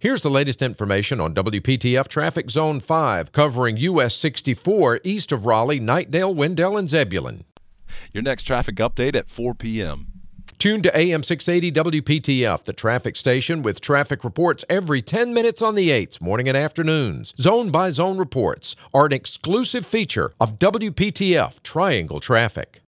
Here's the latest information on WPTF Traffic Zone 5, covering US 64 east of Raleigh, Knightdale, Wendell, and Zebulon. Your next traffic update at 4 p.m. Tune to AM 680 WPTF, the traffic station with traffic reports every 10 minutes on the 8s, morning and afternoons. Zone by zone reports are an exclusive feature of WPTF Triangle Traffic.